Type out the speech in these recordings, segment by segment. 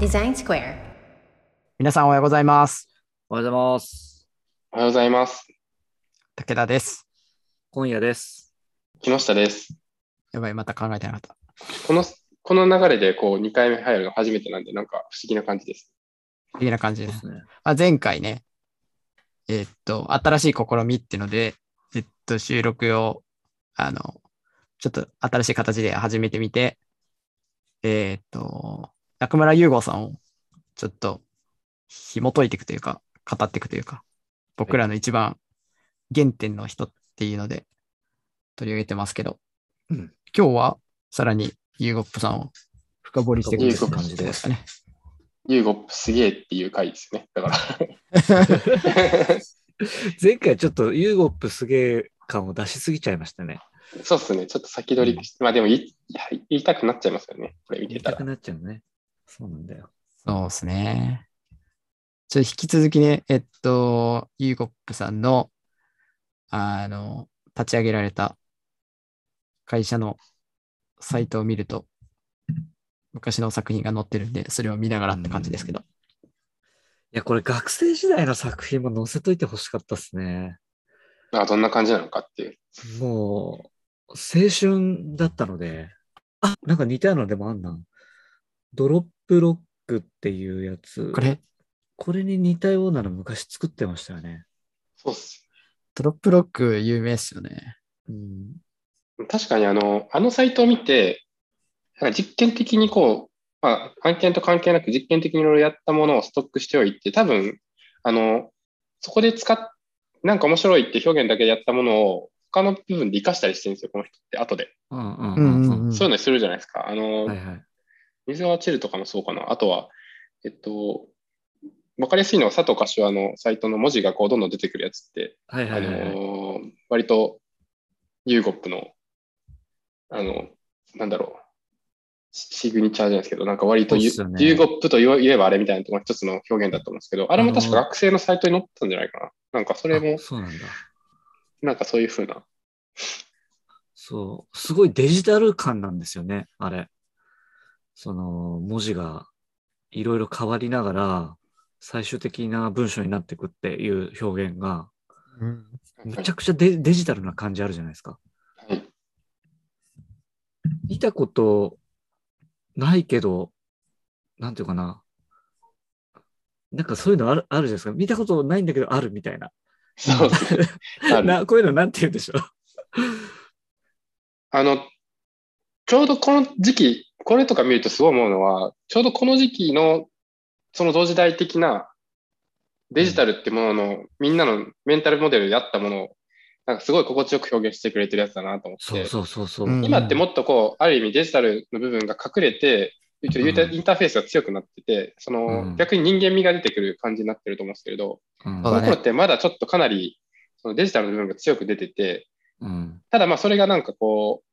Design Square. 皆さんおはようございます。おはようございます。おはようございます。武田です。今夜です。木下です。やばい、また考えてなかった。この、この流れでこう2回目入るの初めてなんで、なんか不思議な感じです。不思議な感じで。すね。あ前回ね、えーっと、新しい試みっていうので、えっと、収録を、あの、ちょっと新しい形で始めてみて、えーっと、中村勇吾さんをちょっと紐解いていくというか、語っていくというか、僕らの一番原点の人っていうので取り上げてますけど、うん今日はさらに yugop さんを深掘りしていく yugop 感じですかね。 yugop すげえっていう回ですね。だから。前回ちょっと yugop すげえ感を出しすぎちゃいましたね。そうっすね。ちょっと先取りして、まあでも言い言いたくなっちゃいますよね。これ見てたら。言いたくなっちゃうね。そうなんだよ。そうですね。ちょっと引き続きね、えっと、ユーゴップさんの、あの、立ち上げられた会社のサイトを見ると、昔の作品が載ってるんで、それを見ながらって感じですけど。いや、これ学生時代の作品も載せといてほしかったですね。あどんな感じなのかっていう。もう、青春だったので、あ、なんか似たようなのでもあんな。ドロップロックっていうやつ。これ、これに似たようなの昔作ってましたよね。そうっす。ドロップロック有名っすよね。うん。確かにあの、あのサイトを見て、なんか実験的にこう、まあ、案件と関係なく実験的にいろいろやったものをストックしておいて、多分、あの、そこで使っ、なんか面白いって表現だけでやったものを他の部分で活かしたりしてるんですよ、この人って、後で。うんうんうんうんうん。そういうのするじゃないですか。あの、はいはい。水が落ちるとかもそうかな。あとは、えっと、わかりやすいのは佐藤柏のサイトの文字がこうどんどん出てくるやつって、はいはいはいはい。あのー割とユーゴップの、あの、なんだろう、シシグニチャーじゃないですけど、なんか割とユ,、ねユーゴップと言えばあれみたいなところが一つの表現だと思うんですけど、あれも確かあのー学生のサイトに載ってたんじゃないかな。なんかそれもあ、そうなんだ。なんかそういうふうな。そう。すごいデジタル感なんですよね、あれ。その、文字がいろいろ変わりながら、最終的な文章になっていくっていう表現が、うんむちゃくちゃデデジタルな感じあるじゃないですか。はい。見たことないけど、なんていうかな。なんかそういうのあるあるじゃないですか。見たことないんだけどあるみたいな。そう。ですね。ある。なこういうのなんて言うんでしょう？あの、ちょうどこの時期、これとか見るとすごい思うのは、ちょうどこの時期の、その同時代的なデジタルってものの、みんなのメンタルモデルであったものを、なんかすごい心地よく表現してくれてるやつだなと思って、そうそうそう今ってもっとこう、ある意味デジタルの部分が隠れて、インターフェースが強くなってて、その、うん。逆に人間味が出てくる感じになってると思うんですけれど、うん。その頃ってまだちょっとかなり、そのデジタルの部分が強く出てて、うん。ただまあそれがなんかこう、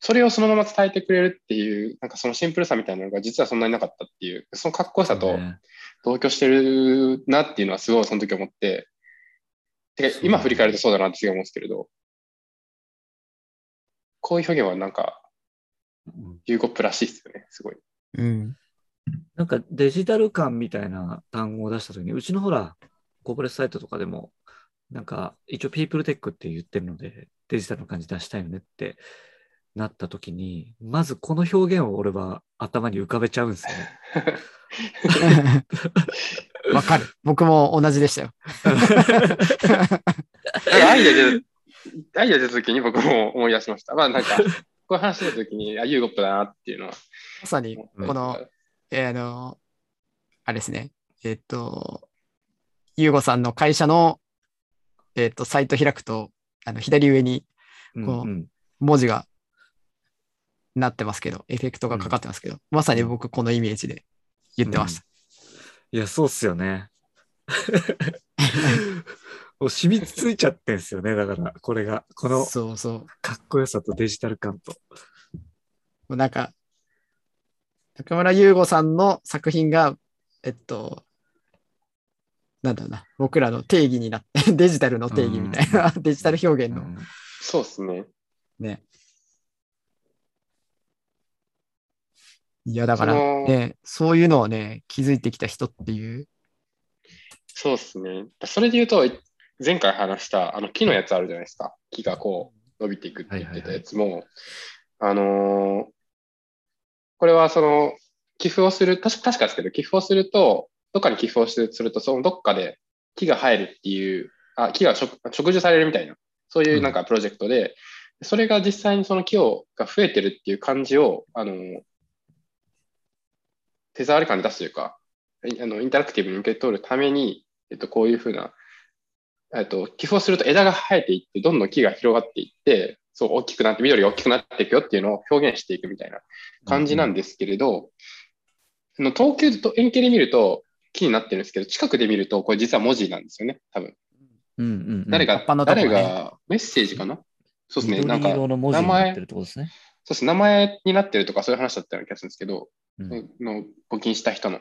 それをそのまま伝えてくれるっていう、なんかそのシンプルさみたいなのが実はそんなになかったっていう、そのかっこよさとね。同居してるなっていうのはすごいその時思って、てか今振り返るとそうだなって思うんですけれど、こういう表現はなんか、うんユーゴップらしいですよね、すごい。うん。なんかデジタル感みたいな単語を出したときに、うちのほら、コーポレートサイトとかでも、なんか一応ピープルテックって言ってるので、デジタルの感じ出したいよねってなったときに、まずこの表現を俺は頭に浮かべちゃうんですよね。わかる。僕も同じでしたよ。アイデア出た、アイデア出た時に僕も思い出しました。まあなんか、こういう話した時に、あ、ユーゴップだなっていうのはまさに、この、えーあの、あれですね。えっ、と、ゆうごさんの会社の、えっ、と、サイト開くと、あの、左上にうんこううん文字がなってますけど、エフェクトがかかってますけど、まさに僕このイメージで言ってました。いや、そうっすよね。もう染みついちゃってんすよね。だから、これが、このそうそう。かっこよさとデジタル感と。もうなんか、中村優吾さんの作品が、えっと、なんだろうな、僕らの定義になって、デジタルの定義みたいな、デジタル表現のうんそうですね。ね。いや、だからそのね、そういうのをね、気づいてきた人っていう。そうですね。それで言うと、前回話したあの木のやつあるじゃないですか。木がこう伸びていくって言ってたやつも、あのーこれはその寄付をする、確か確かですけど、寄付をすると、どっかに寄付をすると、そのどっかで木が生えるっていう、あ木が植植樹されるみたいな、そういうなんかプロジェクトで、それが実際にその木をが増えてるっていう感じを、あのー手触り感で出すというか、あのインタラクティブに受け取るために、えっと、こういうふうな、えっと、寄付をすると枝が生えていって、どんどん木が広がっていって、そう大きくなって、緑が大きくなっていくよっていうのを表現していくみたいな感じなんですけれど、その等級と円形で見ると木になってるんですけど、近くで見ると、これ実は文字なんですよね、多分。うんうんうん。誰が、ね誰が、メッセージかな？そうですね、なんか、緑色の文字になってるってことですね。そうです名前になってるとかそういう話だったような気がするんですけど、うんの募金した人の。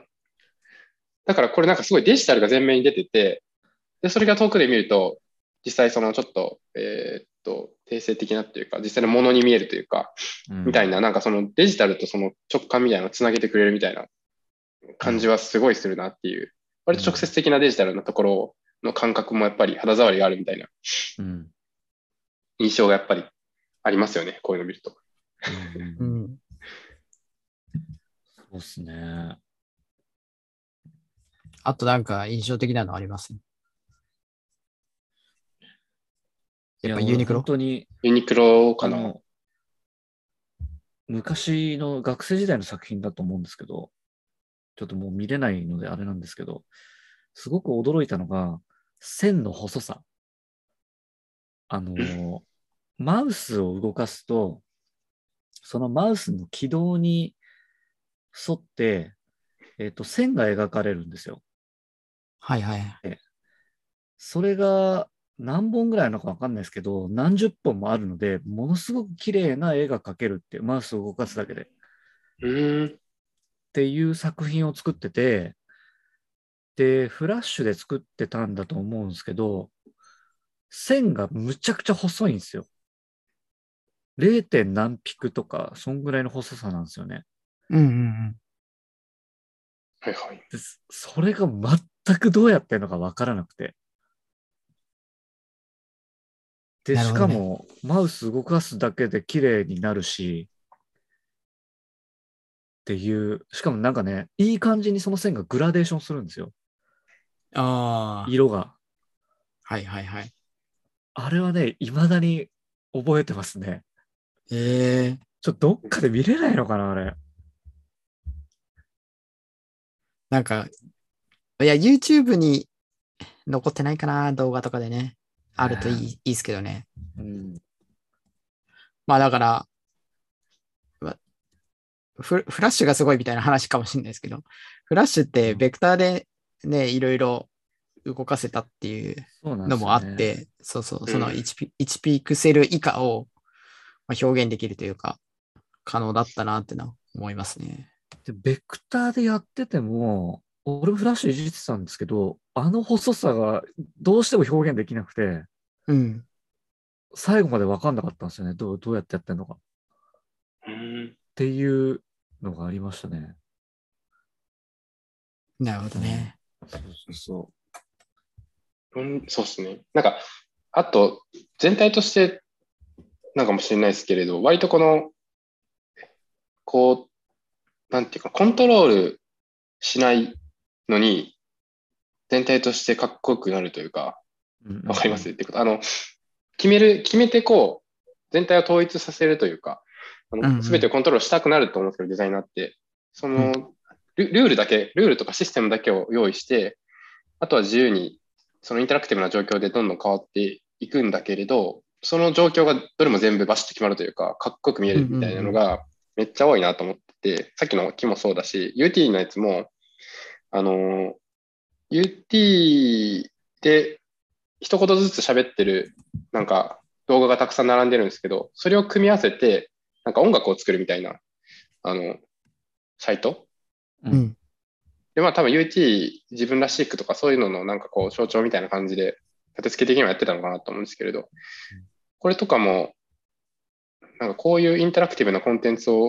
だからこれなんかすごいデジタルが前面に出てて、で、それが遠くで見ると、実際そのちょっと、えーっと、定性的なっていうか、実際のものに見えるというか、みたいな、なんかそのデジタルとその直感みたいなのをつなげてくれるみたいな感じはすごいするなっていう、割と直接的なデジタルなところの感覚もやっぱり肌触りがあるみたいなうん印象がやっぱりありますよね、こういうの見ると。うんうんうん。そうですね。あとなんか印象的なのあります？やっぱいユニクロ？本当に、ユニクロかな。昔の学生時代の作品だと思うんですけど、ちょっともう見れないのであれなんですけど、すごく驚いたのが、線の細さ。あの、マウスを動かすと、そのマウスの軌道に沿って、えっ、と、線が描かれるんですよ。はいはい。それが何本ぐらいなのかわかんないですけど、何十本もあるので、ものすごく綺麗な絵が描けるっていう、マウスを動かすだけで。っ。ていう作品を作ってて、で、フラッシュで作ってたんだと思うんですけど、線がむちゃくちゃ細いんですよ。0. 点何ピクとか、そんぐらいの細さなんですよね。うんうんうん。はいはい。でそれが全くどうやってんのかわからなくて。で、しかも、マウス動かすだけで綺麗になるし、っていう、しかもなんかね、いい感じにその線がグラデーションするんですよ。ああ。色が。はいはいはい。あれはね、未だに覚えてますね。ええちょっとどっかで見れないのかな、あれ。なんか、いや、YouTube に残ってないかな、動画とかでね。あるといい,、いいですけどね。うん。まあだから、まフフラッシュがすごいみたいな話かもしれないですけど、フラッシュってベクターでね、いろいろ動かせたっていう。のもあって、そうそう、そのうん 1, ピ1ピクセル以下をまあ表現できるというか、可能だったなってのは思いますね。で、ベクターでやってても、俺もフラッシュいじってたんですけど、あの細さがどうしても表現できなくて、うん。最後まで分かんなかったんですよね。どうどうやってやってんのか。っうーん。ていうのがありましたね。なるほどね。そうそうそうん、そうですね。なんか、あと、全体として、なんかもしれないですけれど、割とこの、こう、なんていうか、コントロールしないのに、全体としてかっこよくなるというか、う。うんわかりますってこと。あの、決める、決めてこう、全体を統一させるというか、すべてをコントロールしたくなると思うんですけど、デザイナーって。その、ルルールだけ、ルールとかシステムだけを用意して、あとは自由に、そのインタラクティブな状況でどんどん変わっていくんだけれど、その状況がどれも全部バシッと決まるというか、かっこよく見えるみたいなのがめっちゃ多いなと思ってて、さっきの木もそうだし、UT のやつも、あの、UT で一言ずつ喋ってるなんか動画がたくさん並んでるんですけど、それを組み合わせて、なんか音楽を作るみたいな、あの、サイトうんうん。で、まあ多分 UT 自分らしくとかそういうののなんかこう象徴みたいな感じで、立て付け的にはやってたのかなと思うんですけれど、これとかも、なんかこういうインタラクティブなコンテンツを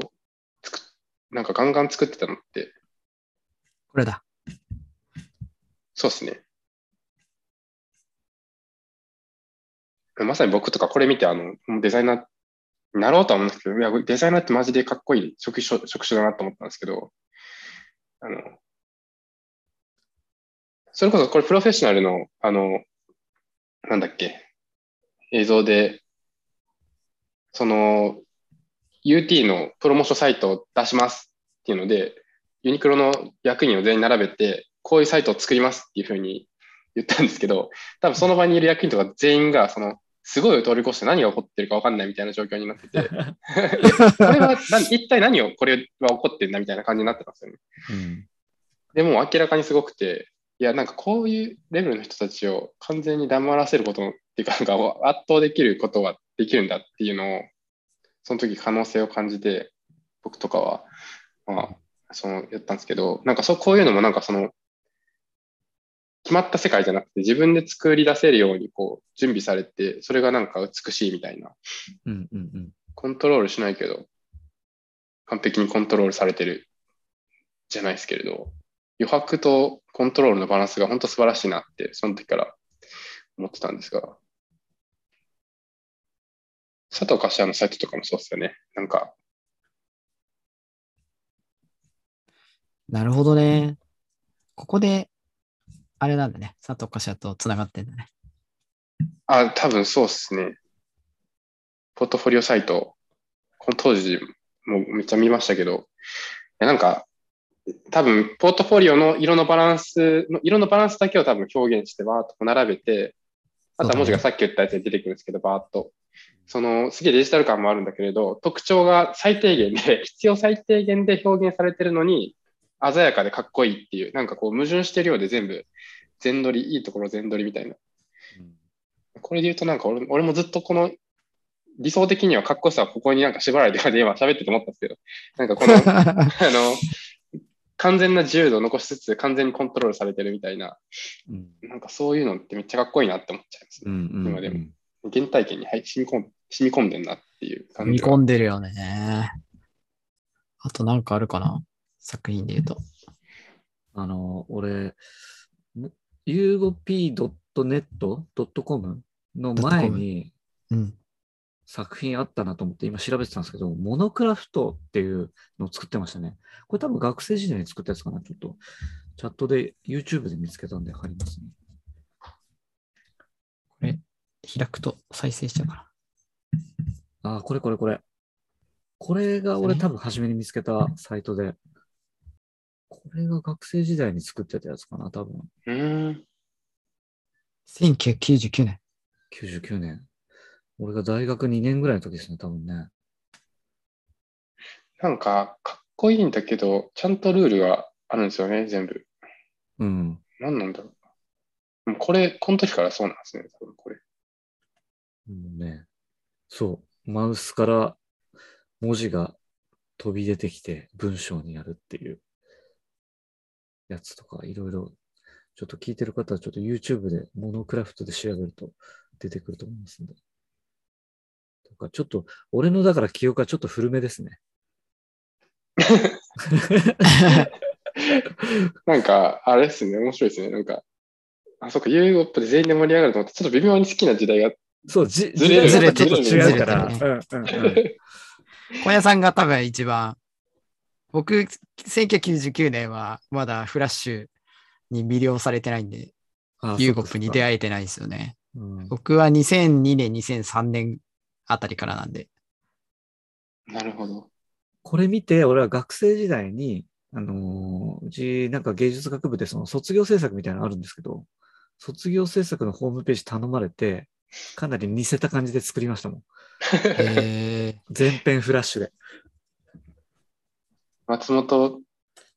作なんかガンガン作ってたのって、これだ。そうですね。まさに僕とかこれ見て、あの、デザイナーになろうとは思うんですけど、いや、デザイナーってマジでかっこいい職種職種だなと思ったんですけど、あの、それこそこれプロフェッショナルの、あの、なんだっけ、映像で、その、UT のプロモーションサイトを出しますっていうので、ユニクロの役員を全員並べて、こういうサイトを作りますっていうふうに言ったんですけど、多分その場にいる役員とか全員が、その、すごい通り越して何が起こってるか分かんないみたいな状況になってて、これは何一体何をこれは起こってんだみたいな感じになってますよね。うん。でも明らかにすごくて、いや、なんかこういうレベルの人たちを完全に黙らせることっていうか、なんか圧倒できることはできるんだっていうのを、その時可能性を感じて、僕とかは、まあ、その、やったんですけど、なんかそう、こういうのもなんかその、決まった世界じゃなくて自分で作り出せるようにこう準備されて、それがなんか美しいみたいな、うんうんうん。コントロールしないけど、完璧にコントロールされてるじゃないですけれど、余白とコントロールのバランスが本当素晴らしいなって、その時から思ってたんですが、佐藤柏のサイトとかもそうですよね。なんか、なるほどね。ここで、あれなんだね。佐藤柏と繋がってんだね。あ、多分そうですね。ポートフォリオサイト、この当時もめっちゃ見ましたけど、なんか、多分、ポートフォリオの色のバランスの、色のバランスだけを多分表現して、バーっと並べて、あとは文字がさっき言ったやつで出てくるんですけど、バーっと。その、すげえデジタル感もあるんだけれど、特徴が最低限で、必要最低限で表現されてるのに、鮮やかでかっこいいっていう、なんかこう矛盾してるようで全部、全取り、いいところ全取りみたいな。これで言うとなんか俺俺もずっとこの理想的にはかっこよさはここになんか縛られてまで今喋ってて思ったんですけど、なんかこの、あの、完全な自由度を残しつつ完全にコントロールされてるみたいな、うんなんかそういうのってめっちゃかっこいいなって思っちゃいますね。うんうん今でも原体験にはい染み込ん染み込んでんなっていう感見じが。込んでるよね。あとなんかあるかな作品で言うと。あの、俺、ユーゴ P.net.com の前にうん。作品あったなと思って今調べてたんですけど、モノクラフトっていうのを作ってましたね。これ多分学生時代に作ったやつかな。ちょっとチャットで YouTube で見つけたんで貼りますね。開くと再生しちゃうかああ、これこれこれ。これが俺多分初めに見つけたサイトで、これが学生時代に作ってたやつかな、多分。うーん。な。1999年。99年。俺が大学2年ぐらいの時ですね、多分ね。なんかかっこいいんだけど、ちゃんとルールがあるんですよね、全部。うん。何なんだろう。もうこれ、この時からそうなんですね、多分これ。もうね、そう、マウスから文字が飛び出てきて文章になるっていうやつとか、いろいろ、ちょっと聞いてる方はちょっと YouTube でモノクラフトで調べると出てくると思いますんで。とか、ちょっと、俺のだから記憶はちょっと古めですね。なんか、あれですね、面白いですね。なんか、あ、そっか、ユーゴップで全員で盛り上がると思って、ちょっと微妙に好きな時代が。そう、じずれる時代がちょっと違うから。小屋さんが多分一番、僕、1999年はまだフラッシュに魅了されてないんで、あユーゴップに出い。会えてないですよね。うん僕は2002年、2003年あたりからなんで。なるほど。これ見て、俺は学生時代に、あのーうちなんか芸術学部でその卒業制作みたいなのあるんですけど、卒業制作のホームページ頼まれて、かなり似せた感じで作りましたもん。え全編フラッシュで。松本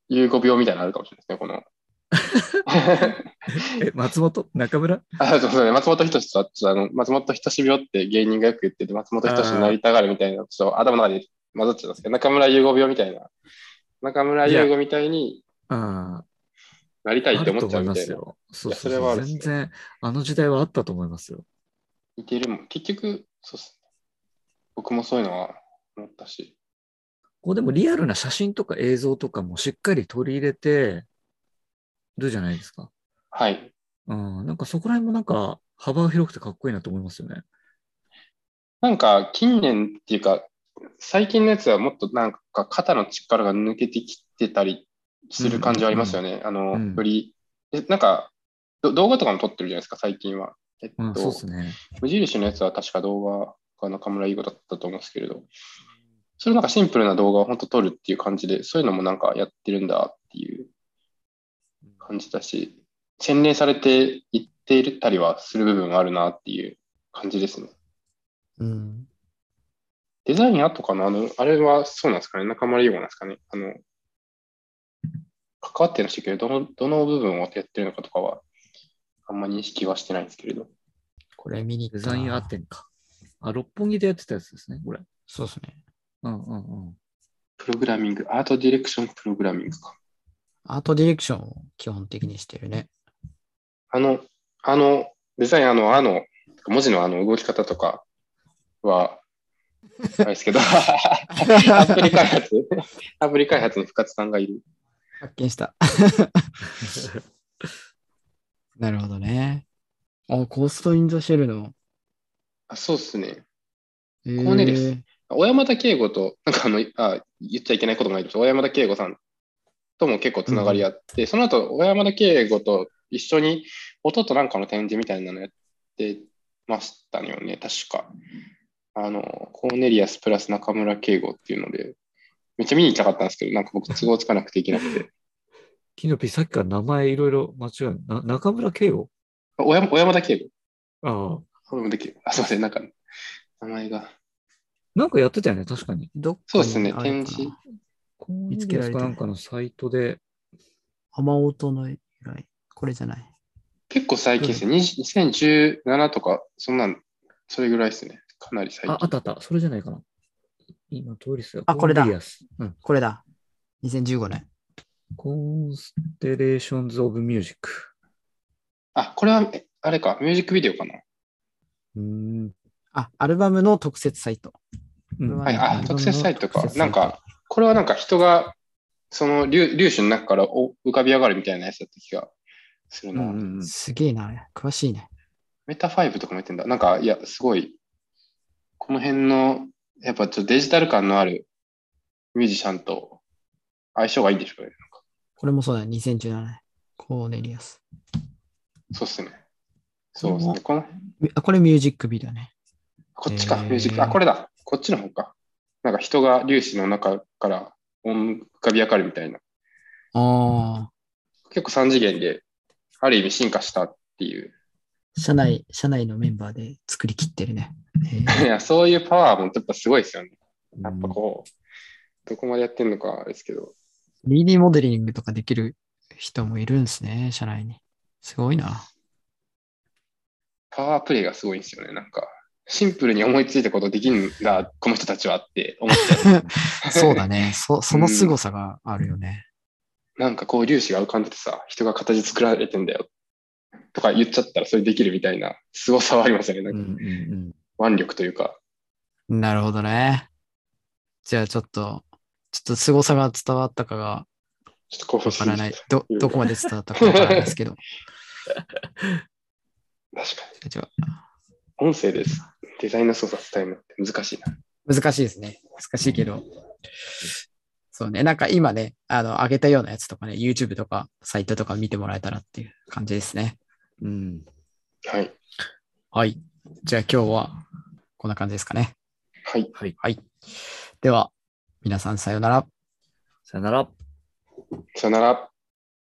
優吾病みたいなのあるかもしれないですね、この。え、松本？中村？あそうそうね、松本人志とあの松本人志病って芸人がよく言ってて、松本人志になりたがるみたいな、ちょっと頭の中で混ざっちゃったんですけど、中村優吾病みたいな、中村優吾みたいにあなりたあ、いって思っちゃうみたいな。ますよ。そうそれはね全然、あの時代はあったと思いますよ。似てるもん。結局、そうっすね。僕もそういうのは思ったし。こうでもリアルな写真とか映像とかもしっかり取り入れてるじゃないですか。はい。うん、なんかそこら辺もなんか幅が広くてかっこいいなと思いますよね。なんか近年っていうか、最近のやつはもっとなんか肩の力が抜けてきてたりする感じはありますよね。あの、うんより、えなんかど動画とかも撮ってるじゃないですか、最近は。えっと、うん、そうですね。無印のやつは確か動画が中村優吾だったと思うんですけれど、それなんかシンプルな動画を本当撮るっていう感じで、そういうのもなんかやってるんだっていう感じだし、洗練されていっていたりはする部分があるなっていう感じですね。うん。デザインアートかな？あの、あれはそうなんですかね？中村優吾なんですかね？あの、関わってるらしいけど、どの、どの部分をやってるのかとかは、あんま認識はしてないんですけれど。これ見に行ったなデザインアーテンか。あ、六本木でやってたやつですね、これ。そうですね。うんうんうん。プログラミング、アートディレクションプログラミングか。アートディレクションを基本的にしてるね。あの、あの、デザイン、あの、あの、文字のあの動き方とかは、あれですけど、アプリ開発、アプリ開発に深津さんがいる。発見した。なるほどね。あ、コーストインザシェルの。あそうですね。えーコーネリウス小山田圭吾と、なんかあの、あ言っちゃいけないこともないけど、小山田圭吾さんとも結構つながりあって、その後、小山田圭吾と一緒に音となんかの展示みたいなのやってましたよね、確か。あの、コーネリアスプラス中村圭吾っていうので、めっちゃ見に行きたかったんですけど、なんか僕都合つかなくていけなくて。キノピー、さっきから名前いろいろ間違える。な中村圭吾？あ小山小山田圭吾。ああ。小山田圭吾。あ、すいません、なんか、名前が。なんかやってたよね、確かに。どっかそうですね展示見つけられたなんかのサイトで。雨音の由来。これじゃない。結構最近ですね。20 2017とか、そんなん、それぐらいですね。かなり最近。あ、あったあった。それじゃないかな。今、通りすが。あこれだうん。これだ。2015年。Constellations of Music。あ、これは、えあれか、ミュージックビデオかな。うーん。あ、アルバムの特設サイト。うんはい、あ、特設サイトかなんか、これはなんか人が、その粒粒子の中からお浮かび上がるみたいなやつだった気がするな。うんうんうんすげえな。詳しいね。 METAFIVE とかもやってんだ。なんか、いや、すごい、この辺の、やっぱちょっとデジタル感のあるミュージシャンと相性がいいんでしょうね。なんかこれもそうだ、2017年。コーネリアス。そうっすね。そうですね。この、これミュージックビデオね。こっちか、へーミュージック。あ、これだ。こっちの方か。なんか人が粒子の中から浮かび上がるみたいな。あ結構3次元で、ある意味進化したっていう。あ、社内、社内のメンバーで作りきってるね。え いーや、そういうパワーもやっぱすごいですよね。やっぱうんこう、どこまでやってんのかですけど。3D モデリングとかできる人もいるんですね、社内に。すごいな。パワープレイがすごいんですよね。なんか、シンプルに思いついたことできるんだ、この人たちはって思っちゃう。そうだね。そその凄さがあるよね。なんかこう粒子が浮かんでてさ、人が形作られてんだよ。とか言っちゃったらそれできるみたいな凄さはありますよね。なうんんかうん腕力というか。なるほどね。じゃあちょっと、ちょっと凄さが伝わったかがちょっと興奮わからないし。ど、どこまで伝わったかわからないですけど。確かに。じゃあ音声です。デザインの操作伝えるのって難しいな。難しいですね。難しいけど。そうね。なんか今ね、あの、上げたようなやつとかね、YouTube とかサイトとか見てもらえたらっていう感じですね。うん。はい。はい。じゃあ今日はこんな感じですかね。はい。はい。はい。では、皆さんさようなら。さよなら。さよなら。